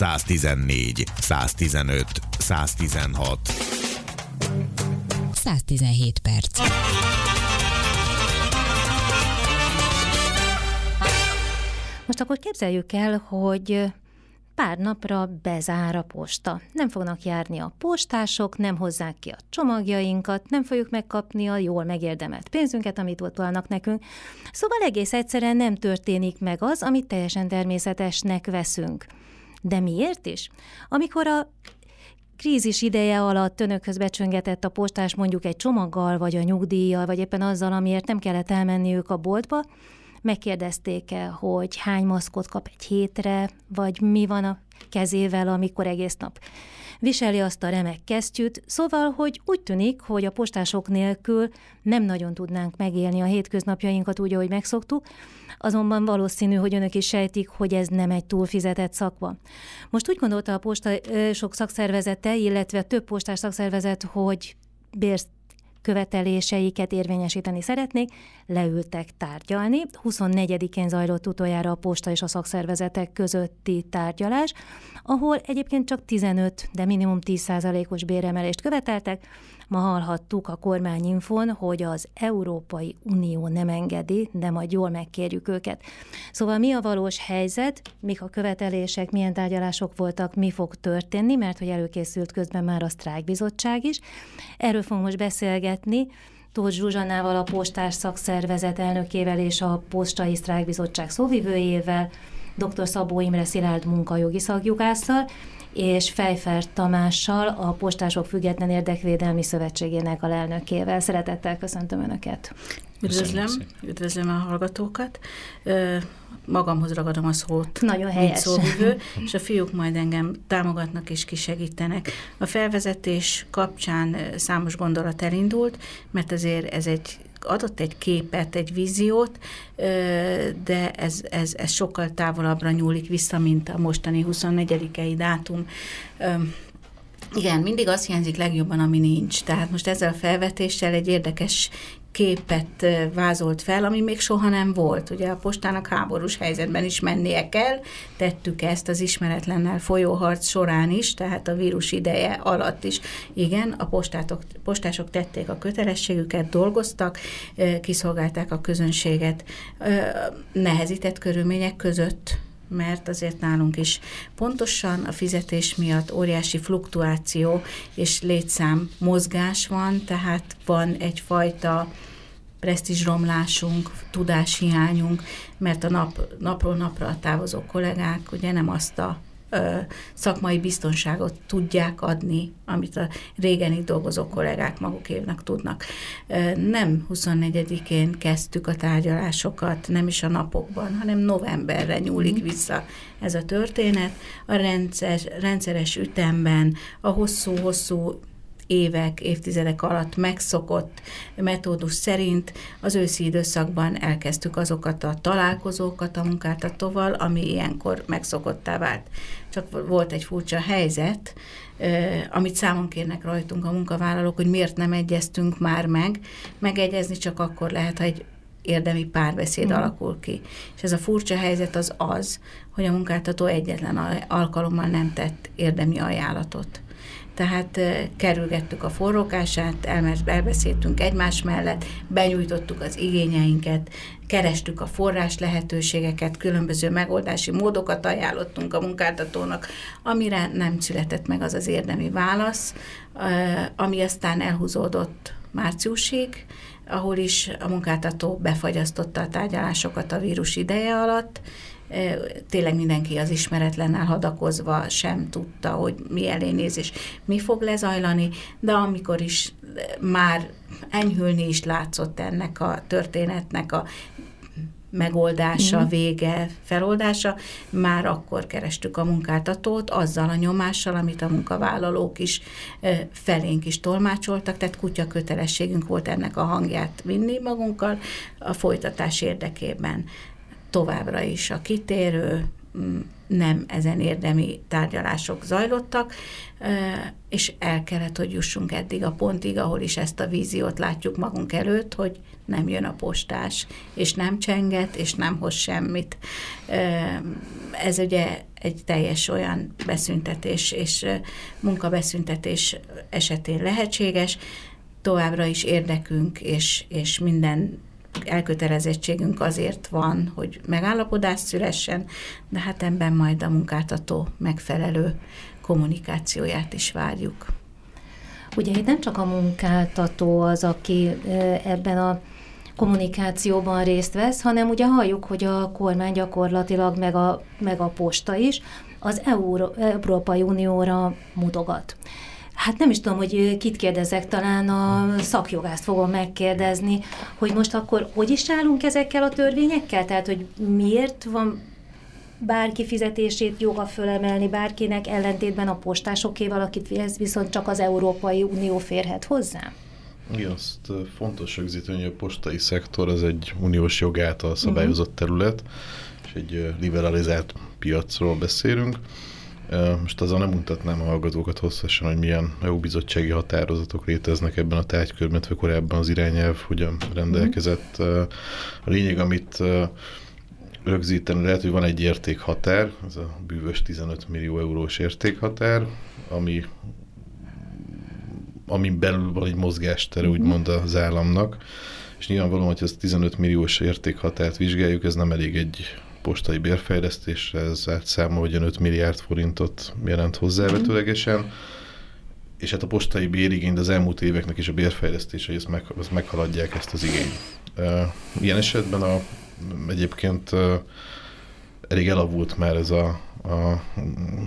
114, 115, 116. 117 perc. Most akkor képzeljük el, hogy pár napra bezár a posta. Nem fognak járni a postások, nem hozzák ki a csomagjainkat, nem fogjuk megkapni a jól megérdemelt pénzünket, amit ott vannak nekünk. Szóval egész egyszerűen nem történik meg az, amit teljesen természetesnek veszünk. De miért is? Amikor a krízis ideje alatt önökhöz becsöngetett a postás mondjuk egy csomaggal, vagy a nyugdíjjal, vagy éppen azzal, amiért nem kellett elmenniük a boltba, megkérdezték-e, hogy hány maszkot kap egy hétre, vagy mi van a kezével, amikor egész nap viseli azt a remek kesztyűt, szóval, hogy úgy tűnik, hogy a postások nélkül nem nagyon tudnánk megélni a hétköznapjainkat úgy, ahogy megszoktuk, azonban valószínű, hogy önök is sejtik, hogy ez nem egy túlfizetett szakma. Most úgy gondolta a posta sok szakszervezete, illetve több postás szakszervezet, hogy bérsz követeléseiket érvényesíteni szeretnék, leültek tárgyalni. 24-én zajlott utoljára a posta és a szakszervezetek közötti tárgyalás, ahol egyébként csak 15, de minimum 10%-os béremelést követeltek, Ma hallhattuk a kormányinfon, hogy az Európai Unió nem engedi, de majd jól megkérjük őket. Szóval mi a valós helyzet, mik a követelések, milyen tárgyalások voltak, mi fog történni, mert hogy előkészült közben már a sztrájkbizottság is. Erről fogunk most beszélgetni. Tóth Zsuzsannával, a postás szakszervezet elnökével és a Postai Sztrájkbizottság szóvivőjével, dr. Szabó Imre Szilárd munkajogi szakjugásszal, és Fejfer Tamással, a Postások Független Érdekvédelmi Szövetségének a lelnökével. Szeretettel köszöntöm Önöket. Üdvözlöm, üdvözlöm a hallgatókat. Magamhoz ragadom a szót, Nagyon helyes. szóvivő, és a fiúk majd engem támogatnak és kisegítenek. A felvezetés kapcsán számos gondolat elindult, mert azért ez egy adott egy képet, egy víziót, de ez, ez, ez sokkal távolabbra nyúlik vissza, mint a mostani 24-i dátum. Igen, mindig azt hiányzik legjobban, ami nincs. Tehát most ezzel a felvetéssel egy érdekes képet vázolt fel, ami még soha nem volt. Ugye a postának háborús helyzetben is mennie kell, tettük ezt az ismeretlennel folyó harc során is, tehát a vírus ideje alatt is. Igen, a postátok, postások tették a kötelességüket, dolgoztak, kiszolgálták a közönséget nehezített körülmények között mert azért nálunk is pontosan a fizetés miatt óriási fluktuáció és létszám mozgás van, tehát van egyfajta presztízsromlásunk, tudáshiányunk, mert a nap, napról napra távozó kollégák ugye nem azt a szakmai biztonságot tudják adni, amit a régen itt dolgozó kollégák magukévnek tudnak. Nem 24-én kezdtük a tárgyalásokat, nem is a napokban, hanem novemberre nyúlik mhm. vissza ez a történet. A rendszer, rendszeres ütemben, a hosszú-hosszú évek, évtizedek alatt megszokott metódus szerint az őszi időszakban elkezdtük azokat a találkozókat a munkáltatóval, ami ilyenkor megszokottá vált. Csak volt egy furcsa helyzet, amit számon kérnek rajtunk a munkavállalók, hogy miért nem egyeztünk már meg. Megegyezni csak akkor lehet, ha egy érdemi párbeszéd mm. alakul ki. És ez a furcsa helyzet az az, hogy a munkáltató egyetlen alkalommal nem tett érdemi ajánlatot tehát kerülgettük a forrókását, elbeszéltünk egymás mellett, benyújtottuk az igényeinket, kerestük a forrás lehetőségeket, különböző megoldási módokat ajánlottunk a munkáltatónak, amire nem született meg az az érdemi válasz, ami aztán elhúzódott márciusig, ahol is a munkáltató befagyasztotta a tárgyalásokat a vírus ideje alatt, tényleg mindenki az ismeretlennel hadakozva sem tudta, hogy mi elé néz és mi fog lezajlani, de amikor is már enyhülni is látszott ennek a történetnek a megoldása, mm. vége, feloldása, már akkor kerestük a munkáltatót azzal a nyomással, amit a munkavállalók is felénk is tolmácsoltak, tehát kutya kötelességünk volt ennek a hangját vinni magunkkal a folytatás érdekében továbbra is a kitérő, mm, nem ezen érdemi tárgyalások zajlottak, és el kellett, hogy jussunk eddig a pontig, ahol is ezt a víziót látjuk magunk előtt, hogy nem jön a postás, és nem csenget, és nem hoz semmit. Ez ugye egy teljes olyan beszüntetés és munkabeszüntetés esetén lehetséges. Továbbra is érdekünk és, és minden elkötelezettségünk azért van, hogy megállapodás szülessen, de hát ebben majd a munkáltató megfelelő kommunikációját is várjuk. Ugye itt nem csak a munkáltató az, aki ebben a kommunikációban részt vesz, hanem ugye halljuk, hogy a kormány gyakorlatilag, meg a, meg a posta is az Euró, Európai Unióra mutogat. Hát nem is tudom, hogy kit kérdezek, talán a szakjogást fogom megkérdezni, hogy most akkor hogy is állunk ezekkel a törvényekkel? Tehát, hogy miért van bárki fizetését joga fölemelni bárkinek, ellentétben a postásokéval, akit ez viszont csak az Európai Unió férhet hozzá? Igen, azt fontos rögzíteni, hogy a postai szektor az egy uniós jog által szabályozott terület, és egy liberalizált piacról beszélünk. Most azon nem mutatnám a hallgatókat hosszasan, hogy milyen EU bizottsági határozatok léteznek ebben a tárgykörben, vagy korábban az irányelv hogyan rendelkezett. A lényeg, amit rögzíteni lehet, hogy van egy értékhatár, ez a bűvös 15 millió eurós értékhatár, ami amin belül van egy mozgástere, uh-huh. úgymond az államnak, és nyilvánvalóan, hogy ezt 15 milliós értékhatárt vizsgáljuk, ez nem elég egy postai bérfejlesztésre, ez átszámol, hogy 5 milliárd forintot jelent hozzávetőlegesen, és hát a postai bérigény, de az elmúlt éveknek is a bérfejlesztése, az, meg, az meghaladják ezt az igényt. Ilyen esetben a, egyébként elég elavult már ez a a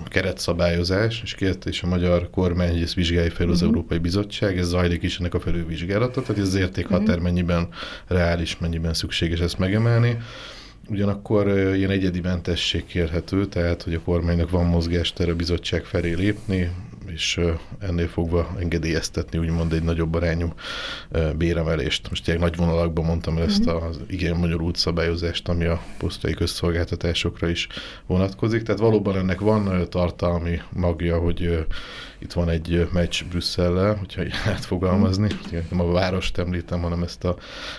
keretszabályozás, és kért és a magyar kormány, ezt vizsgálja fel az uh-huh. Európai Bizottság, ez zajlik is ennek a felülvizsgálata, tehát ez az értékhatár uh-huh. mennyiben reális, mennyiben szükséges ezt megemelni. Ugyanakkor ilyen egyedi mentesség kérhető, tehát hogy a kormánynak van mozgástere a bizottság felé lépni, és ennél fogva engedélyeztetni úgymond egy nagyobb arányú béremelést. Most ilyen nagy vonalakban mondtam el ezt mhm. az igen magyarult szabályozást, ami a posztai közszolgáltatásokra is vonatkozik. Tehát valóban ennek van tartalmi magja, hogy itt van egy meccs Brüsszellel, hogyha lehet fogalmazni. Nem a várost említem, hanem ezt a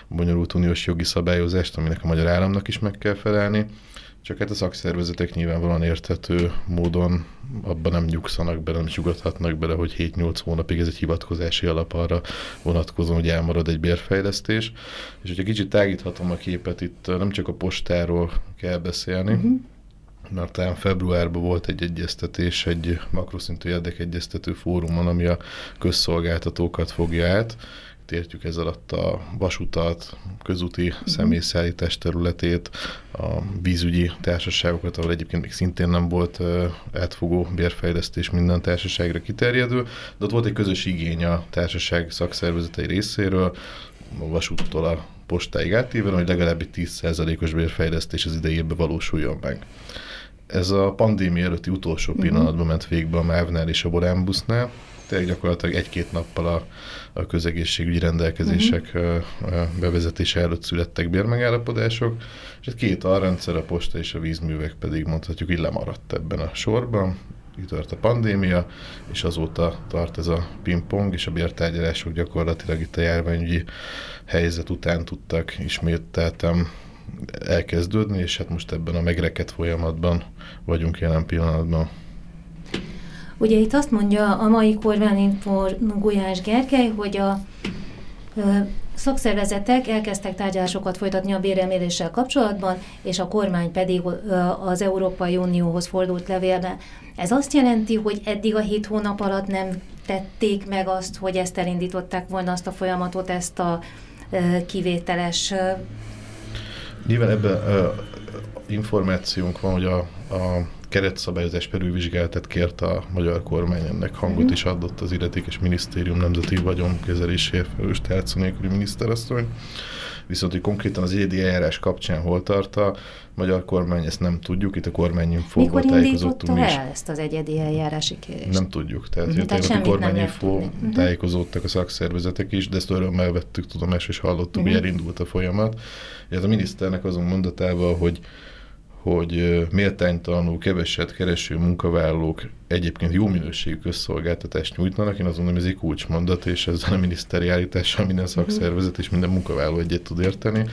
bonyolult uniós jogi szabályozást, aminek a magyar államnak is meg kell felelni. Csak hát a szakszervezetek nyilvánvalóan érthető módon abban nem nyugszanak bele, nem nyugodhatnak bele, hogy 7-8 hónapig ez egy hivatkozási alap arra vonatkozóan, hogy elmarad egy bérfejlesztés. És hogyha kicsit tágíthatom a képet, itt nem csak a postáról kell beszélni, uh-huh. mert talán februárban volt egy egyeztetés, egy makroszintű érdekegyeztető fórumon, ami a közszolgáltatókat fogja át, értjük ez alatt a vasutat, közúti személyszállítás területét, a vízügyi társaságokat, ahol egyébként még szintén nem volt átfogó bérfejlesztés minden társaságra kiterjedő, de ott volt egy közös igény a társaság szakszervezetei részéről, a vasúttól a postáig átíven, hogy legalább egy 10%-os bérfejlesztés az idejében valósuljon meg. Ez a pandémia előtti utolsó uh-huh. pillanatban ment végbe a MÁV-nál és a Volánbusznál, tényleg gyakorlatilag egy-két nappal a, a közegészségügyi rendelkezések uh-huh. bevezetése előtt születtek bérmegállapodások, és egy két alrendszer, a posta és a vízművek pedig mondhatjuk, hogy lemaradt ebben a sorban. Itt tart a pandémia, és azóta tart ez a pingpong, és a bértárgyalások gyakorlatilag itt a járványügyi helyzet után tudtak ismételtem elkezdődni, és hát most ebben a megrekedt folyamatban vagyunk jelen pillanatban. Ugye itt azt mondja a mai Kormáninfor Gulyás Gergely, hogy a szakszervezetek elkezdtek tárgyalásokat folytatni a béreméléssel kapcsolatban, és a kormány pedig az Európai Unióhoz fordult levélbe. Ez azt jelenti, hogy eddig a hét hónap alatt nem tették meg azt, hogy ezt elindították volna azt a folyamatot, ezt a kivételes... Nyilván ebben információnk van, hogy a, a keretszabályozás felülvizsgálatát kért a magyar kormány, ennek hangot is adott az illetékes minisztérium nemzeti vagyonkezeléséért felelős tárca nélküli miniszterasszony. Viszont, hogy konkrétan az egyedi eljárás kapcsán hol tart a magyar kormány, ezt nem tudjuk, itt a kormányinfóból tájékozottunk is. el ezt az egyedi eljárási kérést? Nem tudjuk, tehát, mm, tehát a kormányinfó mhm. tájékozódtak a szakszervezetek is, de ezt örömmel vettük tudomást, és hallottuk, uh-huh. hogy mhm. elindult a folyamat. Ez a miniszternek azon mondatával, hogy hogy méltánytalanul keveset kereső munkavállalók egyébként jó minőségű közszolgáltatást nyújtanak. Én azt mondom, ez egy kulcsmondat, és ezzel a miniszteri állítással minden szakszervezet és minden munkavállaló egyet tud érteni.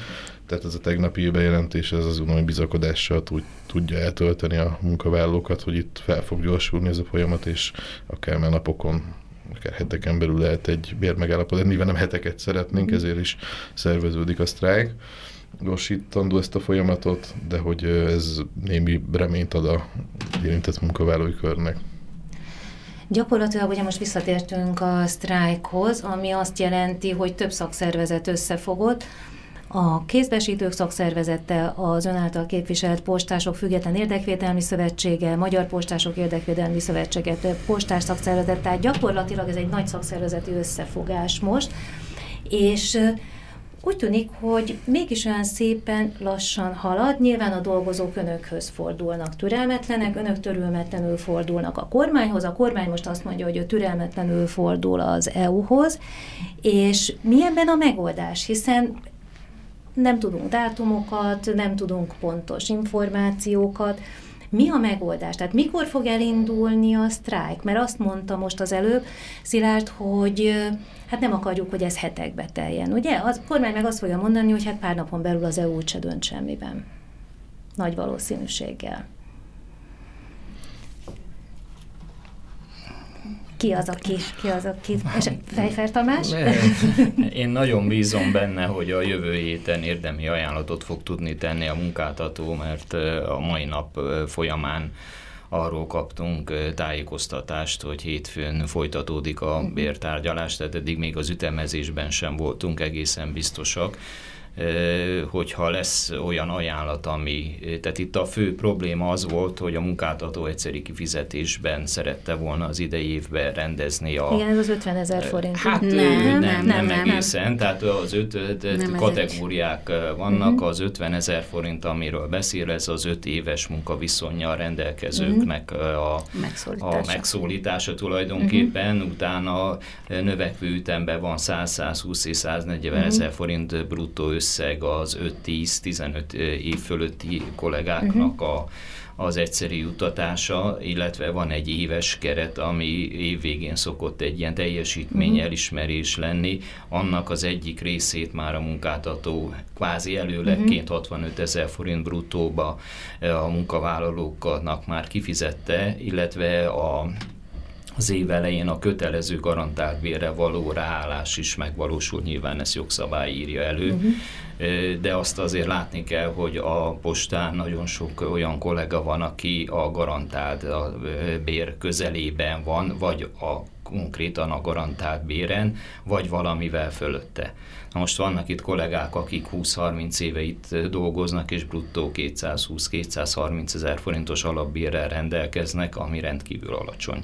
tehát ez a tegnapi bejelentés, ez az hogy bizakodással tud, tudja eltölteni a munkavállalókat, hogy itt fel fog gyorsulni ez a folyamat, és akár már napokon, akár heteken belül lehet egy bérmegállapodás. Nyilván nem heteket szeretnénk, mm. ezért is szerveződik a sztrájk gyorsítandó ezt a folyamatot, de hogy ez némi reményt ad a érintett munkavállalói körnek. Gyakorlatilag ugye most visszatértünk a sztrájkhoz, ami azt jelenti, hogy több szakszervezet összefogott, a kézbesítők szakszervezete, az ön által képviselt postások független érdekvédelmi szövetsége, Magyar Postások Érdekvédelmi Szövetsége, postás szakszervezet, tehát gyakorlatilag ez egy nagy szakszervezeti összefogás most, és úgy tűnik, hogy mégis olyan szépen lassan halad. Nyilván a dolgozók önökhöz fordulnak türelmetlenek, önök törülmetlenül fordulnak a kormányhoz. A kormány most azt mondja, hogy ő türelmetlenül fordul az EU-hoz. És mi ebben a megoldás? Hiszen nem tudunk dátumokat, nem tudunk pontos információkat. Mi a megoldás? Tehát mikor fog elindulni a sztrájk? Mert azt mondta most az előbb Szilárd, hogy hát nem akarjuk, hogy ez hetekbe teljen. Ugye? A kormány meg azt fogja mondani, hogy hát pár napon belül az EU se dönt semmiben. Nagy valószínűséggel. Ki az, aki, ki az, aki, Fejfer Tamás? Én nagyon bízom benne, hogy a jövő héten érdemi ajánlatot fog tudni tenni a munkáltató, mert a mai nap folyamán arról kaptunk tájékoztatást, hogy hétfőn folytatódik a mhm. bértárgyalás, tehát eddig még az ütemezésben sem voltunk egészen biztosak hogyha lesz olyan ajánlat, ami, tehát itt a fő probléma az volt, hogy a munkáltató egyszeri kifizetésben szerette volna az idei évben rendezni a... Igen, ez az 50 ezer forint. Hát nem, nem, nem, nem, nem egészen, nem. tehát az öt nem kategóriák vannak, uh-huh. az 50 ezer forint, amiről beszél, ez az öt éves munkaviszonyjal rendelkezőknek uh-huh. a, megszólítása. a megszólítása tulajdonképpen, uh-huh. utána növekvő ütemben van 100-120 és 140 uh-huh. ezer forint bruttó összeg az 5-10-15 év fölötti kollégáknak uh-huh. a az egyszerű juttatása, illetve van egy éves keret, ami évvégén szokott egy ilyen teljesítmény uh-huh. elismerés lenni. Annak az egyik részét már a munkáltató kvázi előlegként uh-huh. 65 ezer forint bruttóba a munkavállalóknak már kifizette, illetve a az év elején a kötelező garantált bérre való ráállás is megvalósul, nyilván ezt jogszabály írja elő, uh-huh. de azt azért látni kell, hogy a postán nagyon sok olyan kollega van, aki a garantált a bér közelében van, vagy a konkrétan a garantált béren, vagy valamivel fölötte. Na most vannak itt kollégák, akik 20-30 éve itt dolgoznak, és bruttó 220-230 ezer forintos alapbérrel rendelkeznek, ami rendkívül alacsony.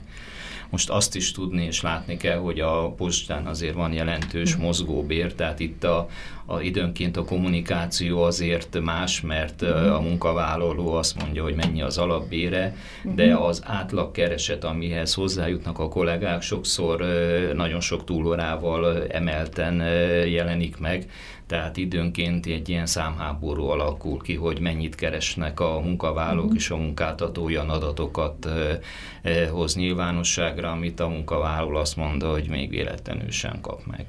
Most azt is tudni és látni kell, hogy a postán azért van jelentős mhm. mozgóbér, tehát itt a, a, időnként a kommunikáció azért más, mert a munkavállaló azt mondja, hogy mennyi az alapbére, de az átlagkereset, amihez hozzájutnak a kollégák, sokszor nagyon sok túlórával emelten jelenik meg, tehát időnként egy ilyen számháború alakul ki, hogy mennyit keresnek a munkavállalók uh-huh. és a munkáltató olyan adatokat hoz nyilvánosságra, amit a munkavállaló azt mondja, hogy még véletlenül sem kap meg.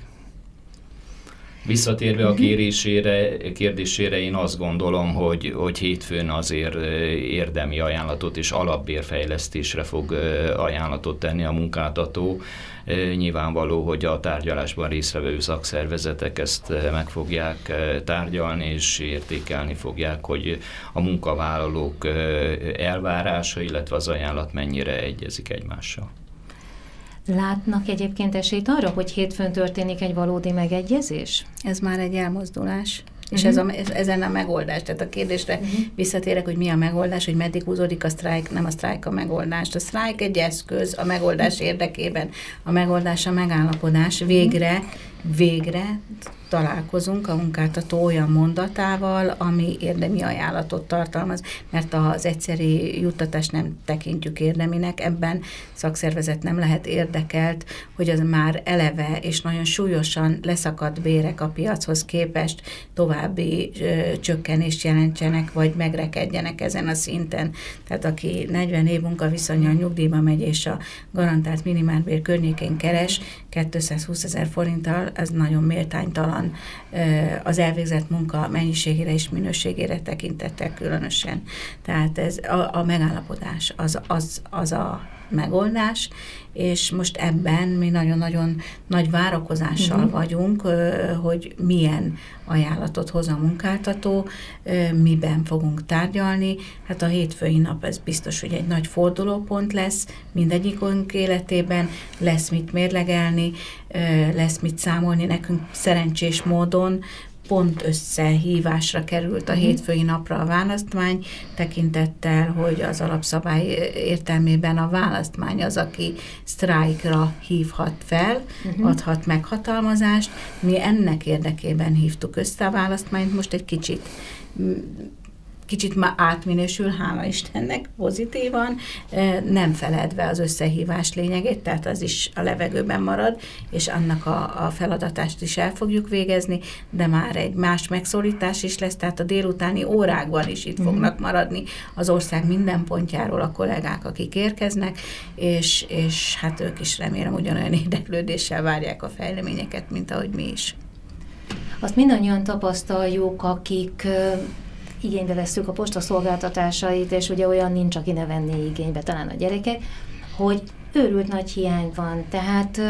Visszatérve a mhm. kérésére, kérdésére, én azt gondolom, hogy, hogy hétfőn azért érdemi ajánlatot és alapbérfejlesztésre fog ajánlatot tenni a munkáltató. Nyilvánvaló, hogy a tárgyalásban résztvevő szakszervezetek ezt meg fogják tárgyalni, és értékelni fogják, hogy a munkavállalók elvárása, illetve az ajánlat mennyire egyezik egymással. Látnak egyébként esélyt arra, hogy hétfőn történik egy valódi megegyezés? Ez már egy elmozdulás. És uh-huh. ez a, ezen a megoldás. Tehát a kérdésre uh-huh. visszatérek, hogy mi a megoldás, hogy meddig húzódik a sztrájk, nem a sztrájk a megoldás. A sztrájk egy eszköz a megoldás érdekében. A megoldás a megállapodás. Végre, végre találkozunk a munkáltató olyan mondatával, ami érdemi ajánlatot tartalmaz, mert az egyszeri juttatást nem tekintjük érdeminek, ebben szakszervezet nem lehet érdekelt, hogy az már eleve és nagyon súlyosan leszakadt bérek a piachoz képest további ö, csökkenést jelentsenek, vagy megrekedjenek ezen a szinten. Tehát aki 40 év munkaviszonyal nyugdíjba megy, és a garantált minimálbér környékén keres, 220 ezer forinttal ez nagyon méltánytalan az elvégzett munka mennyiségére és minőségére tekintettel különösen. Tehát ez a, a megállapodás az, az, az a megoldás, és most ebben mi nagyon-nagyon nagy várakozással uh-huh. vagyunk, hogy milyen ajánlatot hoz a munkáltató, miben fogunk tárgyalni. Hát a hétfői nap ez biztos, hogy egy nagy fordulópont lesz mindegyikünk életében, lesz mit mérlegelni, lesz mit számolni nekünk szerencsés módon, pont összehívásra került a mhm. hétfői napra a választmány, tekintettel, hogy az alapszabály értelmében a választmány az, aki sztrájkra hívhat fel, uh-huh. adhat meghatalmazást. Mi ennek érdekében hívtuk össze a választmányt, most egy kicsit kicsit már átminősül, hála Istennek, pozitívan, nem feledve az összehívás lényegét, tehát az is a levegőben marad, és annak a, a feladatást is el fogjuk végezni, de már egy más megszólítás is lesz, tehát a délutáni órákban is itt mm. fognak maradni az ország minden pontjáról a kollégák, akik érkeznek, és, és hát ők is remélem ugyanolyan érdeklődéssel várják a fejleményeket, mint ahogy mi is. Azt mindannyian tapasztaljuk, akik igénybe veszük a posta szolgáltatásait, és ugye olyan nincs, aki ne venné igénybe, talán a gyerekek, hogy őrült nagy hiány van. Tehát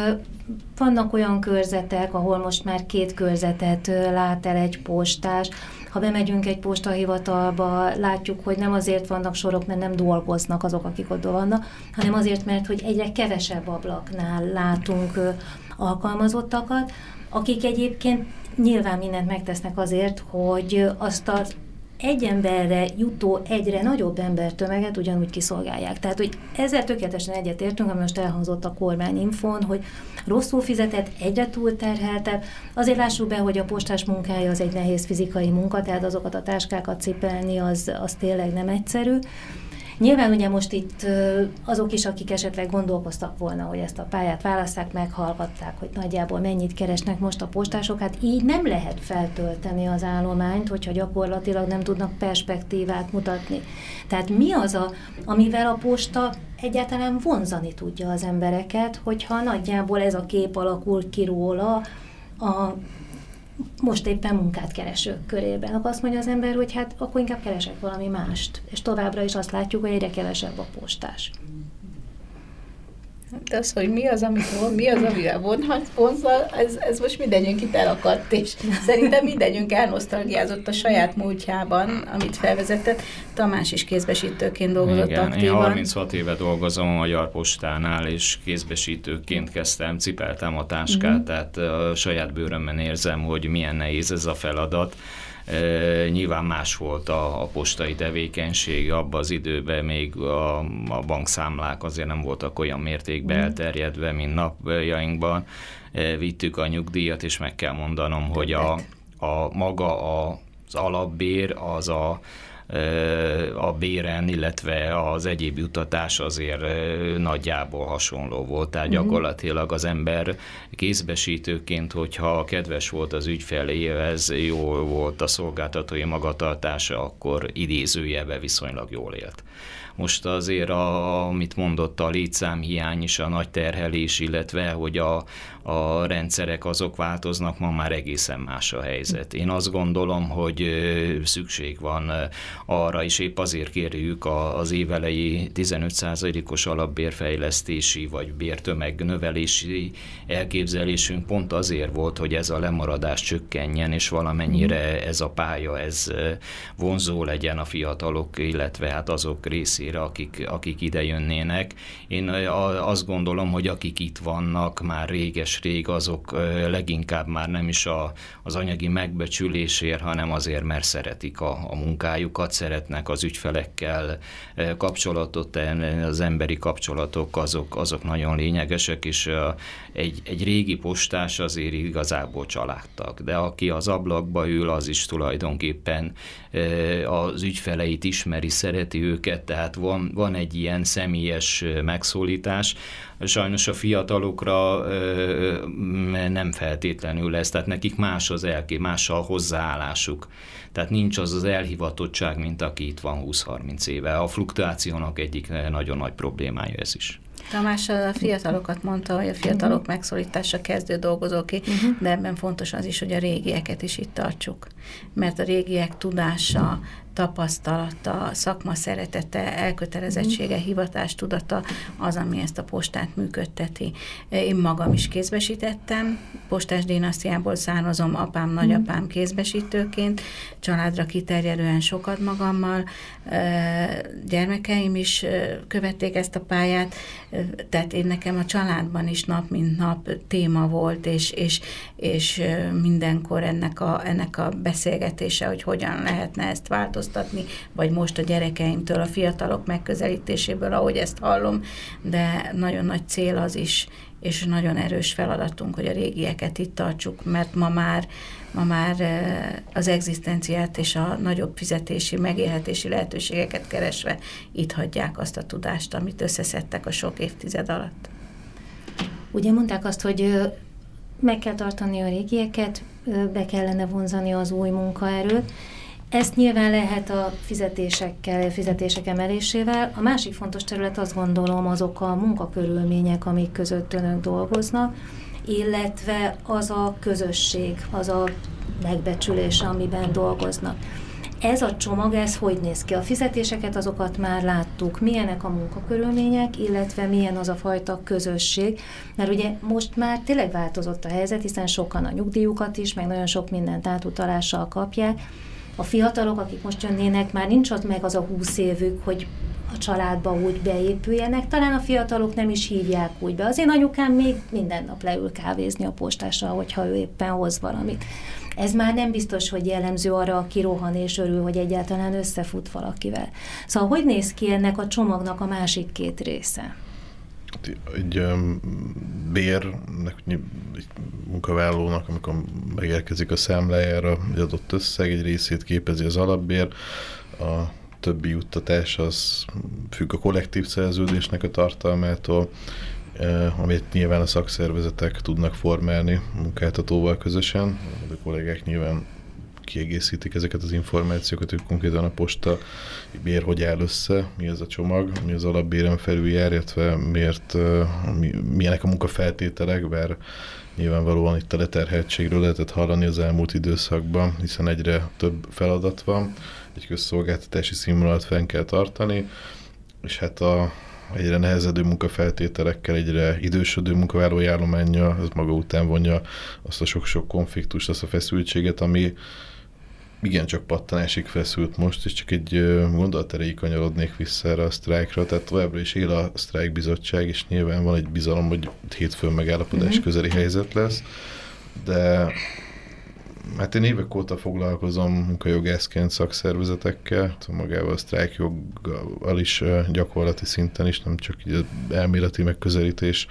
vannak olyan körzetek, ahol most már két körzetet lát el egy postás, ha bemegyünk egy postahivatalba, látjuk, hogy nem azért vannak sorok, mert nem dolgoznak azok, akik ott vannak, hanem azért, mert hogy egyre kevesebb ablaknál látunk alkalmazottakat, akik egyébként nyilván mindent megtesznek azért, hogy azt az egy emberre jutó egyre nagyobb embertömeget ugyanúgy kiszolgálják. Tehát, hogy ezzel tökéletesen egyetértünk, ami most elhangzott a kormányinfon, hogy rosszul fizetett, egyre túlterheltebb. Azért lássuk be, hogy a postás munkája az egy nehéz fizikai munka, tehát azokat a táskákat cipelni, az, az tényleg nem egyszerű. Nyilván ugye most itt azok is, akik esetleg gondolkoztak volna, hogy ezt a pályát választák, meghallgatták, hogy nagyjából mennyit keresnek most a postások, hát így nem lehet feltölteni az állományt, hogyha gyakorlatilag nem tudnak perspektívát mutatni. Tehát mi az, a, amivel a posta egyáltalán vonzani tudja az embereket, hogyha nagyjából ez a kép alakul ki róla, a most éppen munkát keresők körében. Akkor azt mondja az ember, hogy hát akkor inkább keresek valami mást. És továbbra is azt látjuk, hogy egyre kevesebb a postás. De az, hogy mi az, amit mi az, amivel vonhat, vonzal, ez, ez most mindenünk itt elakadt, és szerintem mindenünk elnosztalgiázott a saját múltjában, amit felvezetett. Tamás is kézbesítőként dolgozott Igen, aktívan. Én 36 éve dolgozom a Magyar Postánál, és kézbesítőként kezdtem, cipeltem a táskát, mm-hmm. tehát a saját bőrömben érzem, hogy milyen nehéz ez a feladat nyilván más volt a, a postai tevékenység, abban az időben még a, a bankszámlák azért nem voltak olyan mértékben mm. elterjedve, mint napjainkban. Vittük a nyugdíjat, és meg kell mondanom, hogy a, a maga az alapbér az a a béren, illetve az egyéb jutatás azért nagyjából hasonló volt. Tehát mhm. gyakorlatilag az ember kézbesítőként, hogyha kedves volt az ügyfeléhez, jó volt a szolgáltatói magatartása, akkor idézőjebe viszonylag jól élt. Most azért, a, amit mondott, a létszámhiány is a nagy terhelés, illetve hogy a, a rendszerek azok változnak, ma már egészen más a helyzet. Én azt gondolom, hogy szükség van arra, és épp azért kérjük az évelei 15%-os alapbérfejlesztési vagy bértömeg növelési elképzelésünk pont azért volt, hogy ez a lemaradás csökkenjen, és valamennyire ez a pálya, ez vonzó legyen a fiatalok, illetve hát azok részére, akik, akik ide jönnének. Én azt gondolom, hogy akik itt vannak már réges rég azok leginkább már nem is a, az anyagi megbecsülésért, hanem azért, mert szeretik a, a munkájukat, szeretnek az ügyfelekkel kapcsolatot az emberi kapcsolatok azok, azok nagyon lényegesek, és egy, egy régi postás azért igazából családtag, de aki az ablakba ül, az is tulajdonképpen az ügyfeleit ismeri, szereti őket, tehát van, van egy ilyen személyes megszólítás, sajnos a fiatalokra nem feltétlenül lesz, tehát nekik más az elké, más a hozzáállásuk. Tehát nincs az az elhivatottság, mint aki itt van 20-30 éve. A fluktuációnak egyik nagyon nagy problémája ez is. Tamás a fiatalokat mondta, hogy a fiatalok uh-huh. megszólítása kezdő dolgozóké, uh-huh. de ebben fontos az is, hogy a régieket is itt tartsuk. Mert a régiek tudása, tapasztalata, szakma szeretete, elkötelezettsége, mm. hivatás tudata az, ami ezt a postát működteti. Én magam is kézbesítettem, postás dinasztiából származom, apám, nagyapám mm. kézbesítőként, családra kiterjedően sokat magammal, gyermekeim is követték ezt a pályát, tehát én nekem a családban is nap mint nap téma volt, és, és, és mindenkor ennek a, ennek a beszélgetése, hogy hogyan lehetne ezt változtatni, vagy most a gyerekeimtől, a fiatalok megközelítéséből, ahogy ezt hallom, de nagyon nagy cél az is, és nagyon erős feladatunk, hogy a régieket itt tartsuk, mert ma már, ma már eh, az egzisztenciát és a nagyobb fizetési, megélhetési lehetőségeket keresve itt hagyják azt a tudást, amit összeszedtek a sok évtized alatt. Ugye mondták azt, hogy meg kell tartani a régieket, be kellene vonzani az új munkaerőt, ezt nyilván lehet a fizetésekkel, fizetések emelésével. A másik fontos terület azt gondolom azok a munkakörülmények, amik között önök dolgoznak, illetve az a közösség, az a megbecsülés, amiben dolgoznak. Ez a csomag, ez hogy néz ki? A fizetéseket azokat már láttuk, milyenek a munkakörülmények, illetve milyen az a fajta közösség, mert ugye most már tényleg változott a helyzet, hiszen sokan a nyugdíjukat is, meg nagyon sok mindent átutalással kapják, a fiatalok, akik most jönnének, már nincs ott meg az a húsz évük, hogy a családba úgy beépüljenek. Talán a fiatalok nem is hívják úgy be. Az én anyukám még minden nap leül kávézni a postásra, hogyha ő éppen hoz valamit. Ez már nem biztos, hogy jellemző arra, aki rohan és örül, hogy egyáltalán összefut valakivel. Szóval hogy néz ki ennek a csomagnak a másik két része? egy bérnek, egy munkavállalónak, amikor megérkezik a számlájára egy adott összeg, egy részét képezi az alapbér, a többi juttatás az függ a kollektív szerződésnek a tartalmától, amit nyilván a szakszervezetek tudnak formálni munkáltatóval közösen. A kollégák nyilván kiegészítik ezeket az információkat, hogy konkrétan a posta bér hogy áll össze, mi ez a csomag, mi az alapbéren felül jár, illetve miért, mi, milyenek a munkafeltételek, bár nyilvánvalóan itt a leterheltségről lehetett hallani az elmúlt időszakban, hiszen egyre több feladat van, egy közszolgáltatási színvonalat fenn kell tartani, és hát a, egyre nehezedő munkafeltételekkel, egyre idősödő munkavállalói állománya, ez maga után vonja azt a sok-sok konfliktust, azt a feszültséget, ami igen, csak pattanásig feszült most, és csak egy gondolat erejéig kanyarodnék vissza erre a sztrájkra, tehát továbbra is él a sztrájkbizottság, és nyilván van egy bizalom, hogy hétfőn megállapodás mm-hmm. közeli helyzet lesz, de hát én évek óta foglalkozom munkajogászként szakszervezetekkel, magával a sztrájkjoggal is gyakorlati szinten is, nem csak így elméleti megközelítés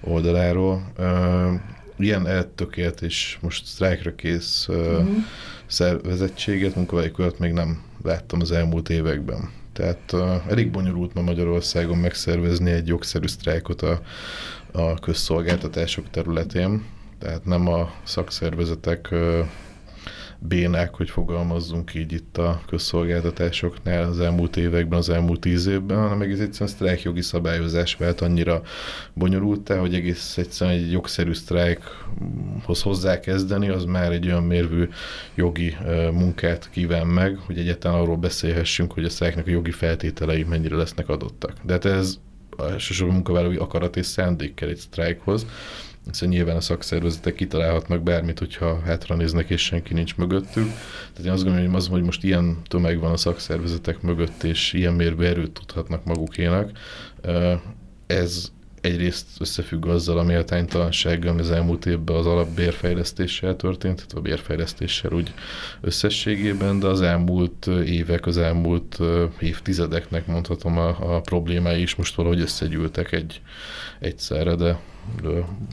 oldaláról. Ilyen eltökélt és most sztrájkra kész mm-hmm szervezettséget, munkavállalókat még nem láttam az elmúlt években. Tehát uh, elég bonyolult ma Magyarországon megszervezni egy jogszerű sztrájkot a, a közszolgáltatások területén, tehát nem a szakszervezetek bénák, hogy fogalmazzunk így itt a közszolgáltatásoknál az elmúlt években, az elmúlt tíz évben, hanem egész egyszerűen sztrájkjogi szabályozás vált annyira bonyolultá, hogy egész egyszerűen egy jogszerű sztrájkhoz hozzá kezdeni, az már egy olyan mérvű jogi munkát kíván meg, hogy egyáltalán arról beszélhessünk, hogy a sztrájknak a jogi feltételei mennyire lesznek adottak. De hát ez elsősorban munkavállalói akarat és szándék kell egy sztrájkhoz, hiszen nyilván a szakszervezetek kitalálhatnak bármit, hogyha hátra néznek és senki nincs mögöttük. Tehát én azt gondolom, hogy az, hogy most ilyen tömeg van a szakszervezetek mögött, és ilyen mérvű erőt tudhatnak magukénak, ez egyrészt összefügg azzal a méltánytalansággal, ami az elmúlt évben az alapbérfejlesztéssel történt, tehát a bérfejlesztéssel úgy összességében, de az elmúlt évek, az elmúlt évtizedeknek mondhatom a, a problémái is most valahogy összegyűltek egy, egyszerre, de de...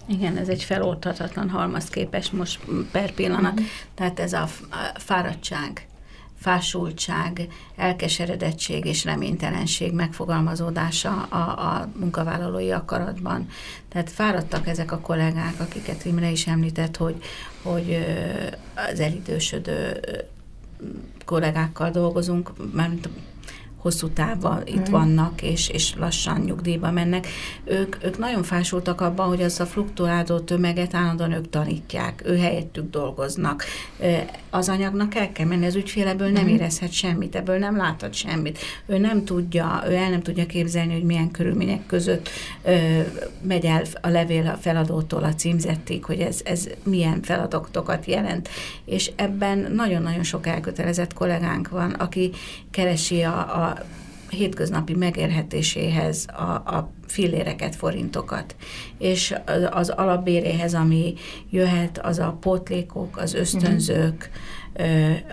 Igen, ez egy feloldhatatlan halmaz képes most per pillanat. Mm. Tehát ez a fáradtság, fásultság, elkeseredettség és reménytelenség megfogalmazódása a, a munkavállalói akaratban. Tehát fáradtak ezek a kollégák, akiket Imre is említett, hogy, hogy az elidősödő kollégákkal dolgozunk, mármint hosszú távban itt mm. vannak, és, és lassan nyugdíjba mennek, ők, ők nagyon fásultak abban, hogy az a fluktuáló tömeget állandóan ők tanítják, ő helyettük dolgoznak. Az anyagnak el kell menni, az ügyfél ebből nem mhm. érezhet semmit, ebből nem láthat semmit. Ő nem tudja, ő el nem tudja képzelni, hogy milyen körülmények között ö, megy el a levél a feladótól a címzettig, hogy ez, ez milyen feladatokat jelent. És ebben nagyon-nagyon sok elkötelezett kollégánk van, aki keresi a, a hétköznapi megérhetéséhez a, a filléreket, forintokat. És az alapbéréhez, ami jöhet, az a pótlékok, az ösztönzők,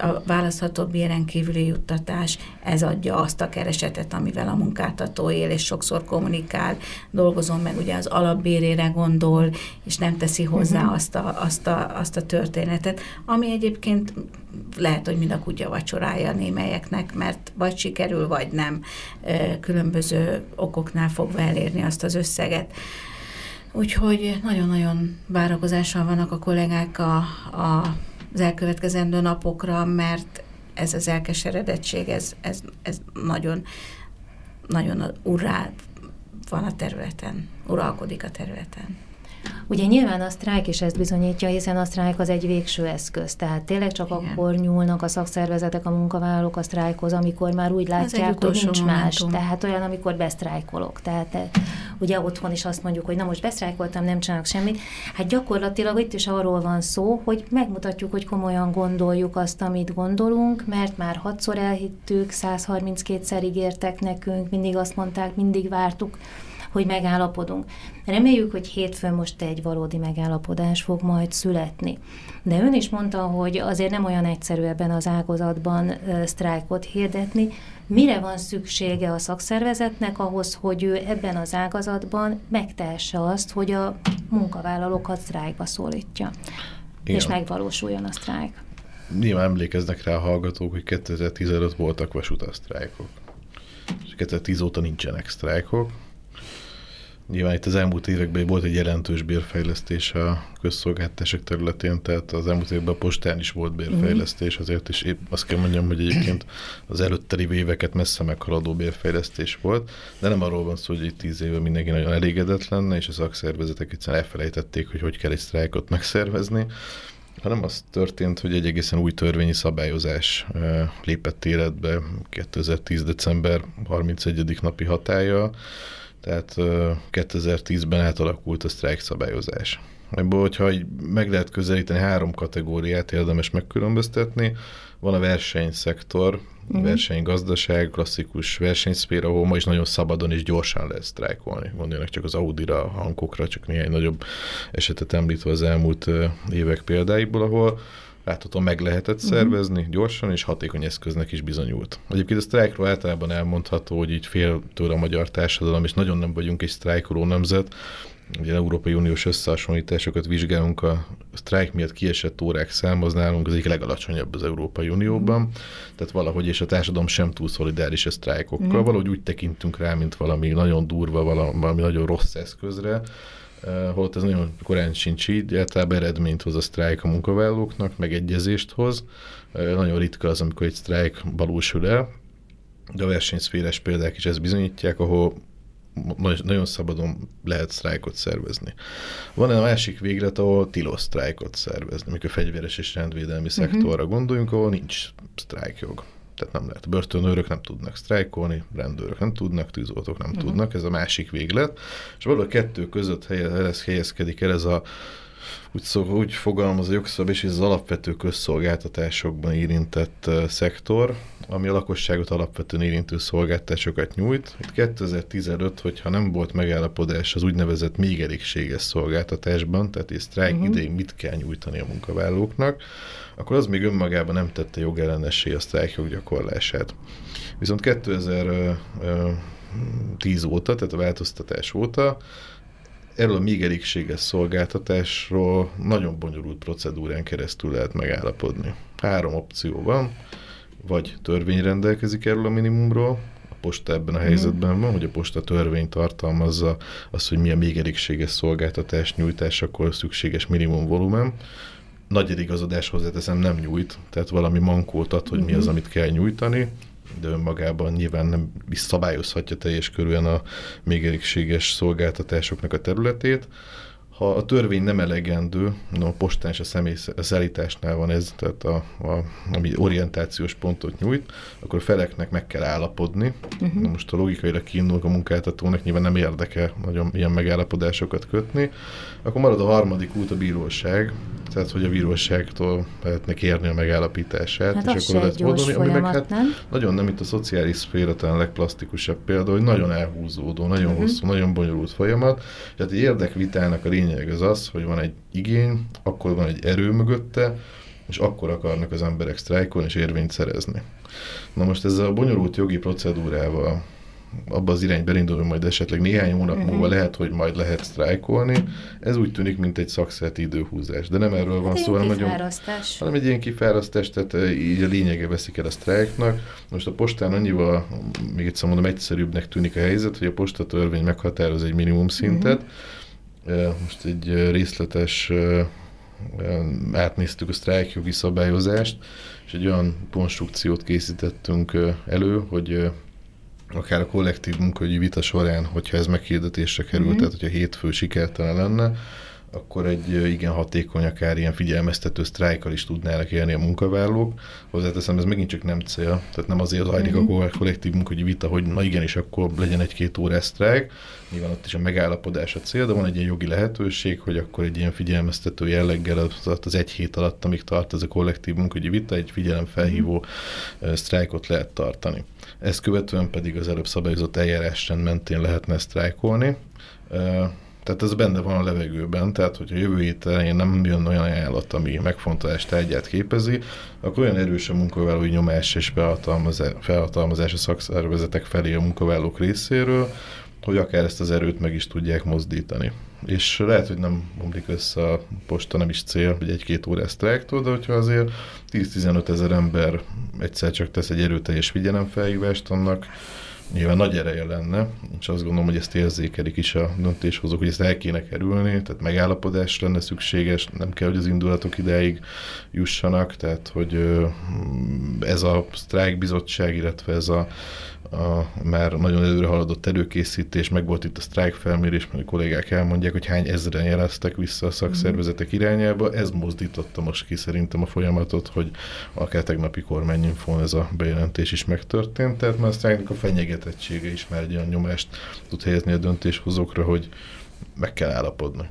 a választható béren kívüli juttatás, ez adja azt a keresetet, amivel a munkáltató él, és sokszor kommunikál, dolgozom meg ugye az alapbérére gondol, és nem teszi hozzá uh-huh. azt, a, azt, a, azt a történetet, ami egyébként lehet, hogy mind a kutya vacsorája némelyeknek, mert vagy sikerül, vagy nem különböző okoknál fogva elérni azt az összeget. Úgyhogy nagyon-nagyon várakozással vannak a kollégák a, a az elkövetkezendő napokra, mert ez az elkeseredettség, ez, ez, ez nagyon, nagyon urrá van a területen, uralkodik a területen. Ugye nyilván a sztrájk is ezt bizonyítja, hiszen a sztrájk az egy végső eszköz. Tehát tényleg csak Igen. akkor nyúlnak a szakszervezetek, a munkavállalók a sztrájkhoz, amikor már úgy látják, hogy nincs momentum. más. Tehát olyan, amikor besztrájkolok. Tehát eh, ugye otthon is azt mondjuk, hogy na most besztrájkoltam, nem csinálok semmit. Hát gyakorlatilag itt is arról van szó, hogy megmutatjuk, hogy komolyan gondoljuk azt, amit gondolunk, mert már hatszor elhittük, 132-szer ígértek nekünk, mindig azt mondták, mindig vártuk, hogy megállapodunk. Reméljük, hogy hétfőn most egy valódi megállapodás fog majd születni. De ön is mondta, hogy azért nem olyan egyszerű ebben az ágazatban sztrájkot hirdetni. Mire van szüksége a szakszervezetnek ahhoz, hogy ő ebben az ágazatban megtehesse azt, hogy a munkavállalókat sztrájkba szólítja, Igen. és megvalósuljon a sztrájk? Nyilván emlékeznek rá a hallgatók, hogy 2015 voltak vasutasztrájkok. És 2010 óta nincsenek sztrájkok, Nyilván itt az elmúlt években volt egy jelentős bérfejlesztés a közszolgáltatások területén, tehát az elmúlt években a postán is volt bérfejlesztés, azért is épp azt kell mondjam, hogy egyébként az előtteli éveket messze meghaladó bérfejlesztés volt, de nem arról van szó, hogy itt tíz éve mindenki nagyon elégedett lenne, és a szakszervezetek egyszerűen elfelejtették, hogy hogy kell egy sztrájkot megszervezni, hanem az történt, hogy egy egészen új törvényi szabályozás lépett életbe 2010. december 31. napi hatája, tehát 2010-ben átalakult a sztrájk szabályozás. Ebből, hogyha meg lehet közelíteni, három kategóriát érdemes megkülönböztetni. Van a versenyszektor, uh-huh. versenygazdaság, klasszikus versenyszféra, ahol ma is nagyon szabadon és gyorsan lehet sztrájkolni. Gondoljanak csak az Audi-ra, a hankokra, csak néhány nagyobb esetet említve az elmúlt évek példáiból, ahol láthatóan meg lehetett mhm. szervezni uh-huh. gyorsan, és hatékony eszköznek is bizonyult. Egyébként a sztrájkról általában elmondható, hogy így fél tőle a magyar társadalom, és nagyon nem vagyunk egy sztrájkoló nemzet, ugye Európai Uniós összehasonlításokat vizsgálunk, a sztrájk miatt kiesett órák szám az nálunk az egyik legalacsonyabb az Európai Unióban, tehát valahogy, és a társadalom sem túl szolidáris a sztrájkokkal, mm. valahogy úgy tekintünk rá, mint valami nagyon durva, valami nagyon rossz eszközre, holott ez nagyon korán sincs így, általában eredményt hoz a sztrájk a munkavállalóknak, megegyezést hoz. Nagyon ritka az, amikor egy sztrájk valósul el, de a versenyszféres példák is ezt bizonyítják, ahol nagyon szabadon lehet sztrájkot szervezni. Van egy másik véglet, ahol tilos sztrájkot szervezni, amikor fegyveres és rendvédelmi uh-huh. szektorra gondoljunk, ahol nincs sztrájkjog tehát nem lehet. Börtönőrök nem tudnak sztrájkolni, rendőrök nem tudnak, tűzoltók nem uh-huh. tudnak, ez a másik véglet. És valahol a kettő között helyez, helyezkedik el ez a úgy, szó, úgy fogalmaz a jogszabály, és ez az alapvető közszolgáltatásokban érintett uh, szektor, ami a lakosságot alapvetően érintő szolgáltatásokat nyújt. Itt 2015, hogyha nem volt megállapodás az úgynevezett még elégséges szolgáltatásban, tehát egy sztrájk uh-huh. idején mit kell nyújtani a munkavállalóknak, akkor az még önmagában nem tette jogellenessé a sztrájkjog gyakorlását. Viszont 2010 óta, tehát a változtatás óta erről a még elégséges szolgáltatásról nagyon bonyolult procedúrán keresztül lehet megállapodni. Három opció van, vagy törvény rendelkezik erről a minimumról, a posta ebben a mhm. helyzetben van, hogy a posta törvény tartalmazza azt, hogy milyen még elégséges szolgáltatás nyújtásakor szükséges minimum volumen, nagy igazadás hozzáteszem nem nyújt, tehát valami mankót ad, hogy mi az, mhm. amit kell nyújtani, de önmagában nyilván nem is szabályozhatja teljes körülön a még elégséges szolgáltatásoknak a területét. Ha a törvény nem elegendő, no, a postán és a személy szállításnál van ez, tehát a, a, ami orientációs pontot nyújt, akkor a feleknek meg kell állapodni. Uh-huh. Na most a logikailag kiindulunk a munkáltatónak, nyilván nem érdeke nagyon ilyen megállapodásokat kötni, akkor marad a harmadik út a bíróság, tehát hogy a bíróságtól lehetne kérni a megállapítását, hát és akkor lehet fordulni, ami meg hát nem? nagyon nem, itt a szociális szféra talán a legplastikusabb példa, hogy nagyon elhúzódó, nagyon uh-huh. hosszú, nagyon bonyolult folyamat, tehát egy érdekvitának a lényeg az az, hogy van egy igény, akkor van egy erő mögötte, és akkor akarnak az emberek sztrájkolni és érvényt szerezni. Na most ezzel a bonyolult jogi procedúrával abba az irányba elindul, hogy majd esetleg néhány hónap uh-huh. múlva lehet, hogy majd lehet sztrájkolni. Ez úgy tűnik, mint egy szakszert időhúzás. De nem erről van hát szó, hanem nagyon, hanem egy ilyen kifárasztás, tehát eh, így a lényege veszik el a sztrájknak. Most a postán annyival, még egyszer mondom, egyszerűbbnek tűnik a helyzet, hogy a postatörvény meghatároz egy minimum szintet. Uh-huh. Most egy részletes átnéztük a sztrájkjogi szabályozást, és egy olyan konstrukciót készítettünk elő, hogy akár a kollektív munkahogyi vita során, hogyha ez meghirdetésre került, mm-hmm. tehát hogyha hétfő sikertelen lenne, akkor egy igen hatékony, akár ilyen figyelmeztető sztrájkal is tudnának élni a munkavállalók. Hozzáteszem, ez megint csak nem cél, tehát nem azért zajlik mm-hmm. a kollektív munkahogyi vita, hogy na igenis, akkor legyen egy-két órás sztrájk, nyilván ott is a megállapodás a cél, de van egy ilyen jogi lehetőség, hogy akkor egy ilyen figyelmeztető jelleggel az, az egy hét alatt, amíg tart ez a kollektív munkahogyi vita, egy figyelemfelhívó mm-hmm. sztrájkot lehet tartani. Ezt követően pedig az előbb szabályozott eljárásrend mentén lehetne sztrájkolni. Tehát ez benne van a levegőben, tehát hogyha jövő hét elején nem jön olyan ajánlat, ami megfontolás tárgyát képezi, akkor olyan erős a munkavállalói nyomás és felhatalmazás a szakszervezetek felé a munkavállalók részéről, hogy akár ezt az erőt meg is tudják mozdítani. És lehet, hogy nem omlik össze a posta, nem is cél, hogy egy-két órás sztrájktól, de hogyha azért 10-15 ezer ember egyszer csak tesz egy erőteljes figyelemfelhívást, annak nyilván nagy ereje lenne, és azt gondolom, hogy ezt érzékelik is a döntéshozók, hogy ezt el kéne kerülni, tehát megállapodás lenne szükséges, nem kell, hogy az indulatok ideig jussanak, tehát hogy ez a sztrájkbizottság, illetve ez a a már nagyon előre haladott előkészítés, meg volt itt a sztrájk felmérés, mert a kollégák elmondják, hogy hány ezeren jeleztek vissza a szakszervezetek irányába. Ez mozdította most ki szerintem a folyamatot, hogy akár tegnapi kormányinfón ez a bejelentés is megtörtént. Tehát már a sztrájknak a fenyegetettsége is már egy olyan nyomást tud helyezni a döntéshozókra, hogy meg kell állapodni.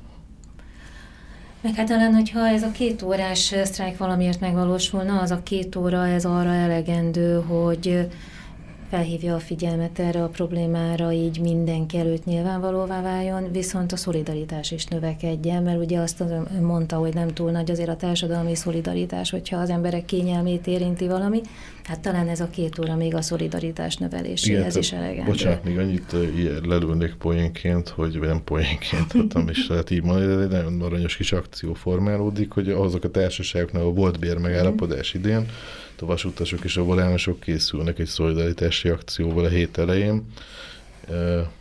Meg hát talán, hogyha ez a két órás sztrájk valamiért megvalósulna, az a két óra, ez arra elegendő, hogy felhívja a figyelmet erre a problémára, így mindenki előtt nyilvánvalóvá váljon, viszont a szolidaritás is növekedjen, mert ugye azt mondta, hogy nem túl nagy azért a társadalmi szolidaritás, hogyha az emberek kényelmét érinti valami, hát talán ez a két óra még a szolidaritás növeléséhez is elegendő. Bocsánat, még annyit lelőnék poénként, hogy vagy nem poénként, hanem is lehet így mondani, de egy nagyon aranyos kis akció formálódik, hogy azok a társaságoknál a volt bér megállapodás idén, a vasutasok és a volánosok készülnek egy szolidaritási akcióval a hét elején.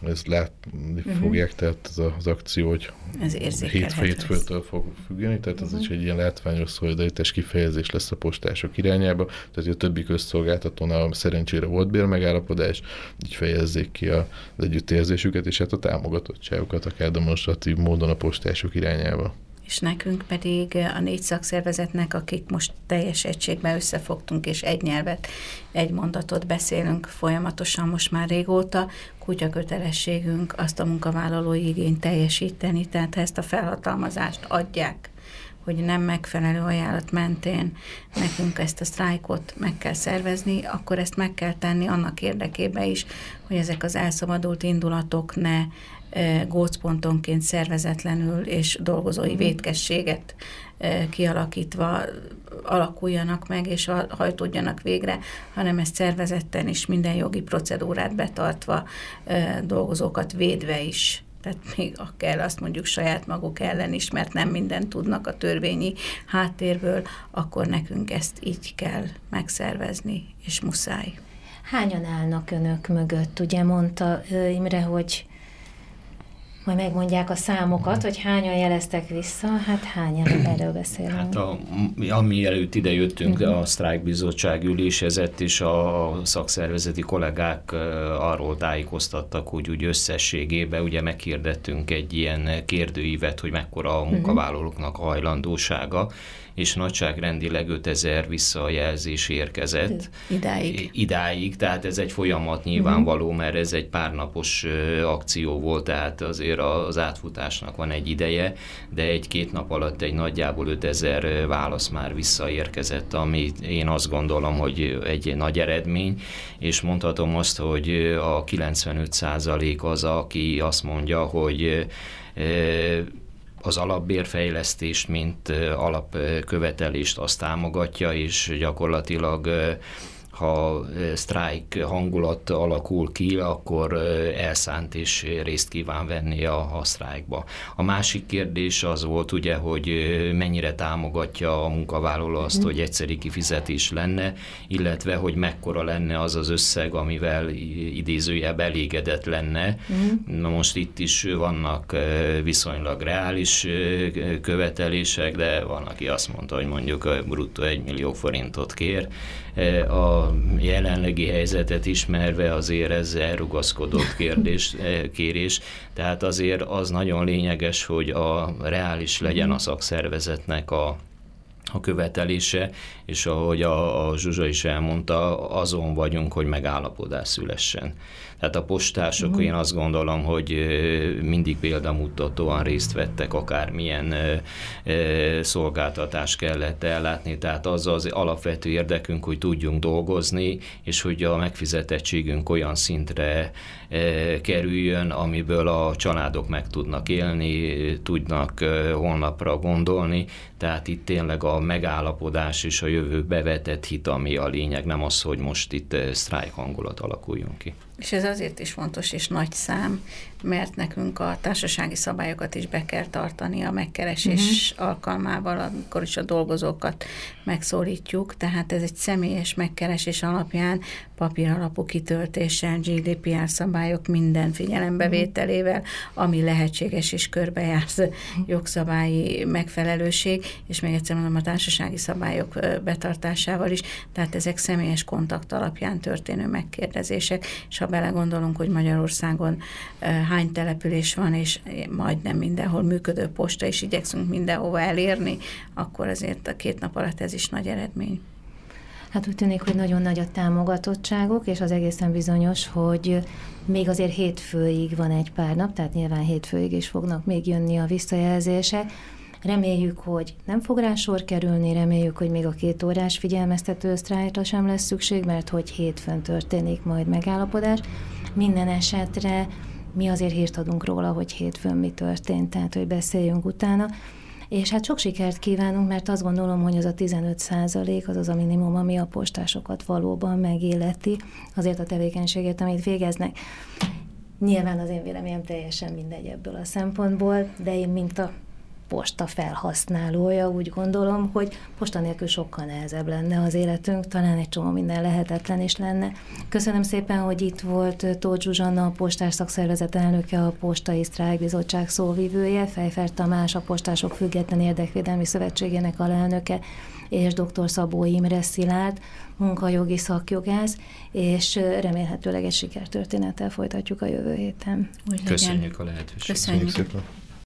Ezt látni uh-huh. fogják, tehát az, az akció, hogy ez hét, hétfőtől fog függeni, tehát uh-huh. ez is egy ilyen látványos szolidaritás kifejezés lesz a postások irányába, tehát a többi közszolgáltatónál szerencsére volt bérmegállapodás, így fejezzék ki az együttérzésüket, és hát a támogatottságukat akár demonstratív módon a postások irányába és nekünk pedig a négy szakszervezetnek, akik most teljes egységben összefogtunk, és egy nyelvet, egy mondatot beszélünk folyamatosan most már régóta, kutya kötelességünk azt a munkavállalói igényt teljesíteni, tehát ha ezt a felhatalmazást adják, hogy nem megfelelő ajánlat mentén nekünk ezt a sztrájkot meg kell szervezni, akkor ezt meg kell tenni annak érdekében is, hogy ezek az elszabadult indulatok ne gócpontonként szervezetlenül és dolgozói mhm. vétkességet kialakítva alakuljanak meg és hajtódjanak végre, hanem ezt szervezetten és minden jogi procedúrát betartva dolgozókat védve is tehát még kell azt mondjuk saját maguk ellen is, mert nem mindent tudnak a törvényi háttérből, akkor nekünk ezt így kell megszervezni, és muszáj. Hányan állnak önök mögött? Ugye mondta Imre, hogy majd megmondják a számokat, hogy hányan jeleztek vissza, hát hányan erről beszélünk. Hát a, ami előtt ide jöttünk, uh-huh. a sztrájkbizottság ülésezett, és a szakszervezeti kollégák arról tájékoztattak, hogy úgy összességében ugye meghirdettünk egy ilyen kérdőívet, hogy mekkora a mhm. munkavállalóknak a hajlandósága, és nagyságrendileg 5000 visszajelzés érkezett. Idáig. Idáig, tehát ez egy folyamat nyilvánvaló, mhm. mert ez egy párnapos akció volt, tehát azért az átfutásnak van egy ideje, de egy-két nap alatt egy nagyjából 5000 válasz már visszaérkezett, ami én azt gondolom, hogy egy nagy eredmény, és mondhatom azt, hogy a 95% az, aki azt mondja, hogy az alapbérfejlesztést, mint alapkövetelést azt támogatja, és gyakorlatilag ha sztrájk hangulat alakul ki, akkor elszánt és részt kíván venni a, a sztrájkba. A másik kérdés az volt ugye, hogy mennyire támogatja a munkavállaló azt, mm. hogy egyszeri kifizetés lenne, illetve hogy mekkora lenne az az összeg, amivel idézőjebb elégedett lenne. Mm. Na most itt is vannak viszonylag reális követelések, de van, aki azt mondta, hogy mondjuk bruttó 1 millió forintot kér, a jelenlegi helyzetet ismerve azért ez elrugaszkodott kérdés, kérés, tehát azért az nagyon lényeges, hogy a reális legyen a szakszervezetnek a a követelése, és ahogy a, a Zsuzsa is elmondta, azon vagyunk, hogy megállapodás szülessen. Tehát a postások, uh-huh. én azt gondolom, hogy mindig példamutatóan részt vettek, akármilyen szolgáltatást kellett ellátni, tehát az az alapvető érdekünk, hogy tudjunk dolgozni, és hogy a megfizetettségünk olyan szintre kerüljön, amiből a családok meg tudnak élni, tudnak holnapra gondolni, tehát itt tényleg a megállapodás és a jövőbe vetett hit, ami a lényeg, nem az, hogy most itt sztrájk hangulat alakuljon ki. És ez azért is fontos és nagy szám, mert nekünk a társasági szabályokat is be kell tartani a megkeresés uh-huh. alkalmával, amikor is a dolgozókat megszólítjuk, tehát ez egy személyes megkeresés alapján papír alapú kitöltéssel, GDPR szabályok minden figyelembevételével, ami lehetséges és körbejárt jogszabályi megfelelőség, és még egyszer mondom, a társasági szabályok betartásával is, tehát ezek személyes kontakt alapján történő megkérdezések, és ha belegondolunk, hogy Magyarországon hány település van, és majdnem mindenhol működő posta, és igyekszünk mindenhova elérni, akkor azért a két nap alatt ez is nagy eredmény. Hát úgy tűnik, hogy nagyon nagy a támogatottságok, és az egészen bizonyos, hogy még azért hétfőig van egy pár nap, tehát nyilván hétfőig is fognak még jönni a visszajelzések. Reméljük, hogy nem fog rá sor kerülni, reméljük, hogy még a két órás figyelmeztető sztrájkra sem lesz szükség, mert hogy hétfőn történik majd megállapodás. Minden esetre mi azért hírt adunk róla, hogy hétfőn mi történt, tehát hogy beszéljünk utána. És hát sok sikert kívánunk, mert azt gondolom, hogy az a 15 százalék az az a minimum, ami a postásokat valóban megéleti, azért a tevékenységet, amit végeznek. Nyilván az én véleményem teljesen mindegy ebből a szempontból, de én, mint a posta felhasználója úgy gondolom, hogy posta nélkül sokkal nehezebb lenne az életünk, talán egy csomó minden lehetetlen is lenne. Köszönöm szépen, hogy itt volt Tóth Zsuzsanna, a postás szakszervezet elnöke, a Postai Sztrájkbizottság szóvivője, Fejfer Tamás, a Postások Független Érdekvédelmi Szövetségének alelnöke, és dr. Szabó Imre Szilárd, munkajogi szakjogász, és remélhetőleg egy sikertörténettel folytatjuk a jövő héten. Úgy Köszönjük a lehetőséget. Köszönjük. Köszönjük szépen.